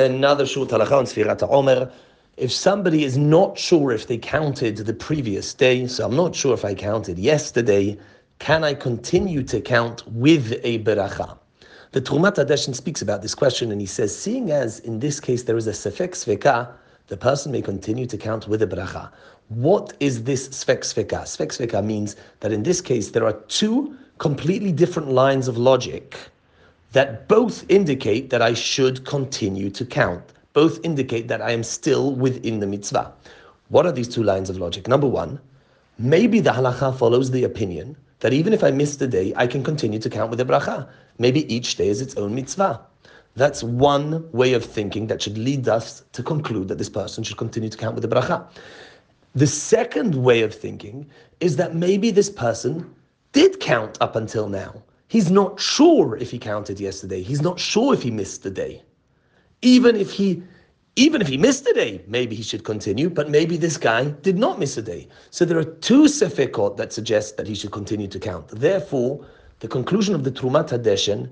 Another short halacha on Sfirat Omer. If somebody is not sure if they counted the previous day, so I'm not sure if I counted yesterday, can I continue to count with a beracha? The Trumat Hadeshen speaks about this question and he says, seeing as in this case there is a sefek sveka, the person may continue to count with a bracha. What is this sfek sveka? Sfek sveka means that in this case there are two completely different lines of logic that both indicate that I should continue to count. Both indicate that I am still within the mitzvah. What are these two lines of logic? Number one, maybe the halacha follows the opinion that even if I miss a day, I can continue to count with the bracha. Maybe each day is its own mitzvah. That's one way of thinking that should lead us to conclude that this person should continue to count with the bracha. The second way of thinking is that maybe this person did count up until now. He's not sure if he counted yesterday. He's not sure if he missed the day. Even if he even if he missed a day, maybe he should continue, but maybe this guy did not miss a day. So there are two sefekot that suggest that he should continue to count. Therefore, the conclusion of the Trumat Hadeshen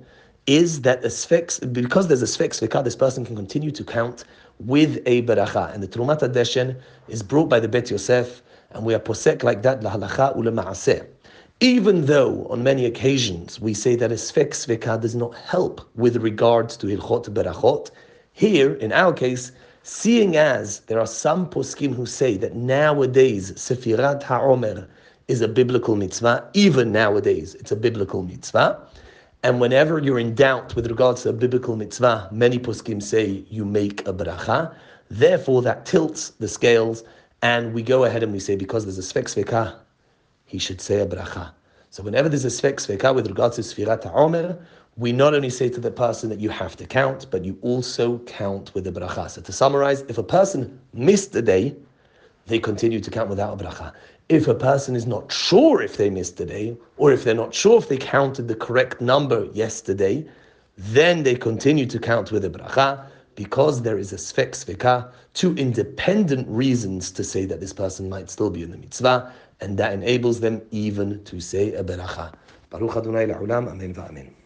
is that a sfek, because there's a sfek sveka, this person can continue to count with a beracha. And the Trumat Hadeshen is brought by the Bet Yosef, and we are posek like that, la halacha ule even though on many occasions we say that a sfek sveka does not help with regards to hilchot berachot, here in our case, seeing as there are some poskim who say that nowadays sefirat ha'omer is a biblical mitzvah, even nowadays it's a biblical mitzvah. And whenever you're in doubt with regards to a biblical mitzvah, many poskim say you make a bracha. Therefore, that tilts the scales, and we go ahead and we say because there's a sfek sveka, he should say a bracha. So whenever there's a sfek sveka with regards to Sfirat HaOmer, we not only say to the person that you have to count, but you also count with the bracha. So to summarize, if a person missed a day, they continue to count without a bracha. If a person is not sure if they missed a day, or if they're not sure if they counted the correct number yesterday, then they continue to count with a bracha because there is a sfek sveka, two independent reasons to say that this person might still be in the mitzvah, and that enables them even to say a beracha. Baruch Adonai la'olam, amen va'amen.